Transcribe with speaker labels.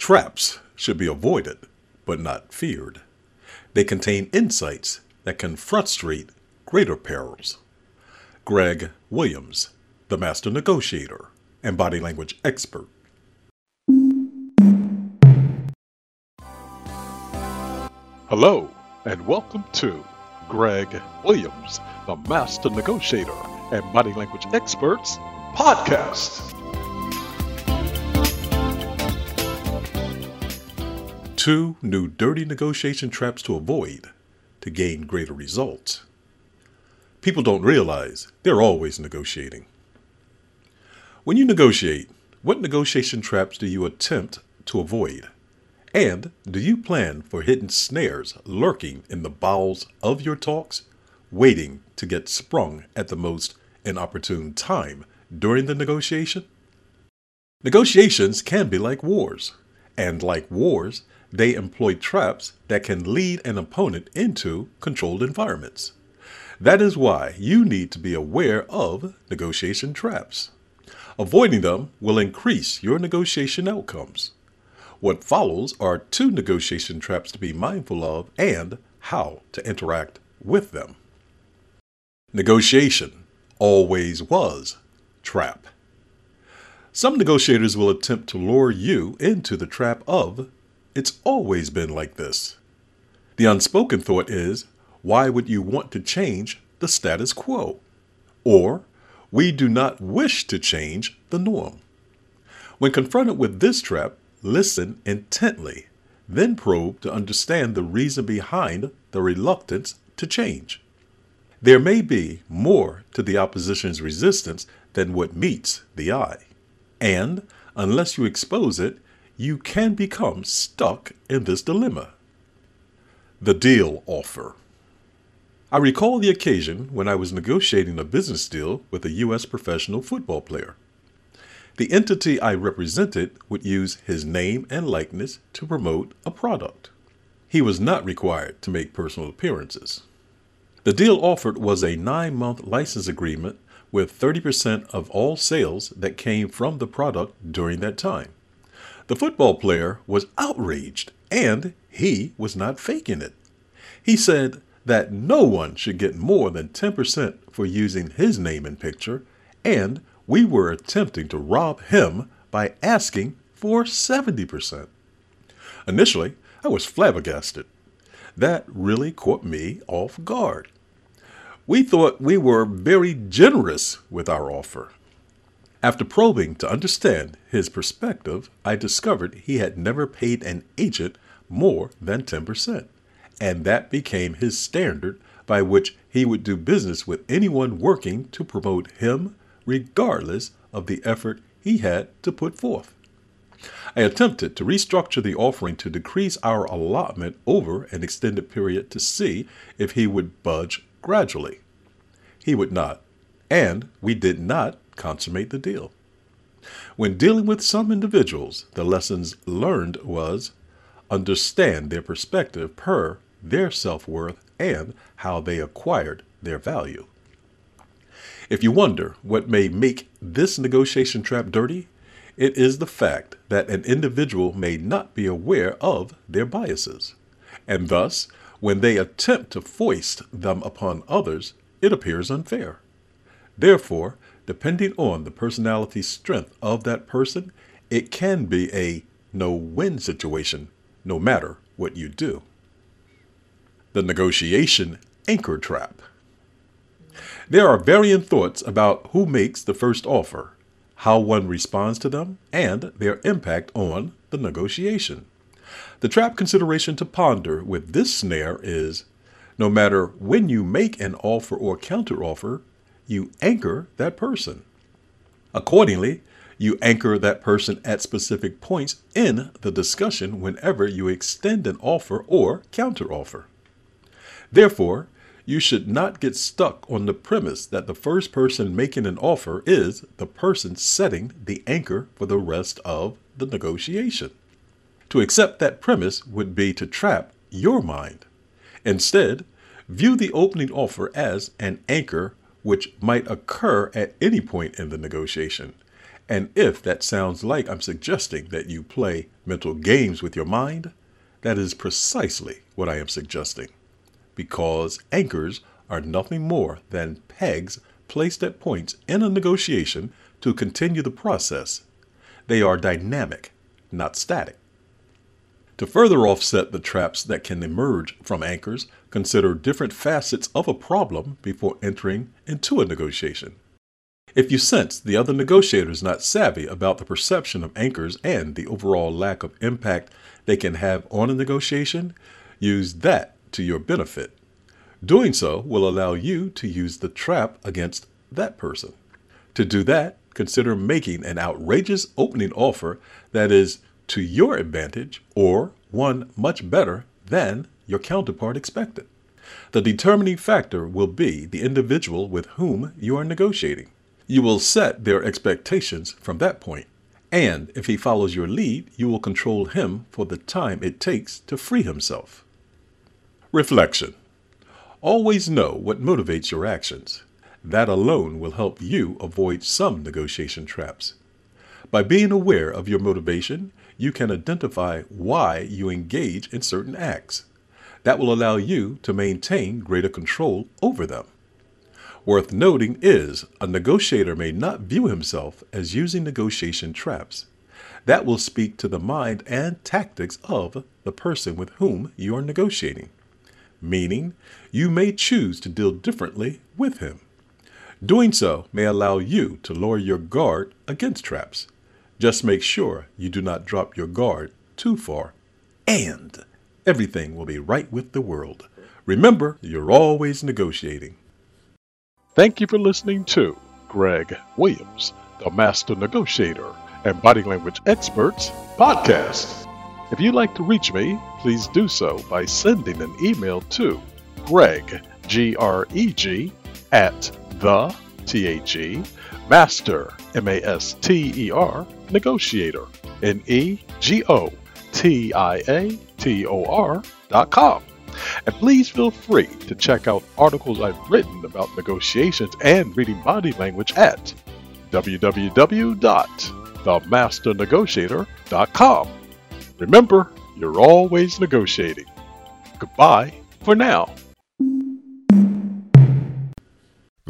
Speaker 1: Traps should be avoided, but not feared. They contain insights that can frustrate greater perils. Greg Williams, the master negotiator and body language expert. Hello, and welcome to Greg Williams, the master negotiator and body language experts podcast. Two new dirty negotiation traps to avoid to gain greater results. People don't realize they're always negotiating. When you negotiate, what negotiation traps do you attempt to avoid? And do you plan for hidden snares lurking in the bowels of your talks, waiting to get sprung at the most inopportune time during the negotiation? Negotiations can be like wars, and like wars, they employ traps that can lead an opponent into controlled environments. That is why you need to be aware of negotiation traps. Avoiding them will increase your negotiation outcomes. What follows are two negotiation traps to be mindful of and how to interact with them. Negotiation always was trap. Some negotiators will attempt to lure you into the trap of, it's always been like this. The unspoken thought is, why would you want to change the status quo? Or, we do not wish to change the norm. When confronted with this trap, Listen intently, then probe to understand the reason behind the reluctance to change. There may be more to the opposition's resistance than what meets the eye. And unless you expose it, you can become stuck in this dilemma. The deal offer. I recall the occasion when I was negotiating a business deal with a U.S. professional football player. The entity I represented would use his name and likeness to promote a product. He was not required to make personal appearances. The deal offered was a nine month license agreement with 30% of all sales that came from the product during that time. The football player was outraged and he was not faking it. He said that no one should get more than 10% for using his name and picture and we were attempting to rob him by asking for 70%. Initially, I was flabbergasted. That really caught me off guard. We thought we were very generous with our offer. After probing to understand his perspective, I discovered he had never paid an agent more than 10%, and that became his standard by which he would do business with anyone working to promote him regardless of the effort he had to put forth. I attempted to restructure the offering to decrease our allotment over an extended period to see if he would budge gradually. He would not, and we did not consummate the deal. When dealing with some individuals, the lessons learned was understand their perspective per their self worth and how they acquired their value. If you wonder what may make this negotiation trap dirty, it is the fact that an individual may not be aware of their biases. And thus, when they attempt to foist them upon others, it appears unfair. Therefore, depending on the personality strength of that person, it can be a no win situation, no matter what you do. The negotiation anchor trap. There are varying thoughts about who makes the first offer, how one responds to them, and their impact on the negotiation. The trap consideration to ponder with this snare is no matter when you make an offer or counteroffer, you anchor that person. Accordingly, You anchor that person at specific points in the discussion whenever you extend an offer or counteroffer. Therefore, you should not get stuck on the premise that the first person making an offer is the person setting the anchor for the rest of the negotiation. To accept that premise would be to trap your mind. Instead, view the opening offer as an anchor which might occur at any point in the negotiation. And if that sounds like I'm suggesting that you play mental games with your mind, that is precisely what I am suggesting. Because anchors are nothing more than pegs placed at points in a negotiation to continue the process. They are dynamic, not static. To further offset the traps that can emerge from anchors, consider different facets of a problem before entering into a negotiation. If you sense the other negotiator is not savvy about the perception of anchors and the overall lack of impact they can have on a negotiation, use that to your benefit. Doing so will allow you to use the trap against that person. To do that, consider making an outrageous opening offer that is to your advantage or one much better than your counterpart expected. The determining factor will be the individual with whom you are negotiating. You will set their expectations from that point, and if he follows your lead, you will control him for the time it takes to free himself. Reflection Always know what motivates your actions. That alone will help you avoid some negotiation traps. By being aware of your motivation, you can identify why you engage in certain acts. That will allow you to maintain greater control over them. Worth noting is a negotiator may not view himself as using negotiation traps. That will speak to the mind and tactics of the person with whom you are negotiating, meaning you may choose to deal differently with him. Doing so may allow you to lower your guard against traps. Just make sure you do not drop your guard too far, and everything will be right with the world. Remember, you're always negotiating.
Speaker 2: Thank you for listening to Greg Williams, the Master Negotiator and Body Language Experts podcast. If you'd like to reach me, please do so by sending an email to Greg, G R E G, at the T H E, Master, M A S T E R, Negotiator, N E G O T I A T O R dot com. And please feel free to check out articles I've written about negotiations and reading body language at www.themasternegotiator.com. Remember, you're always negotiating. Goodbye for now.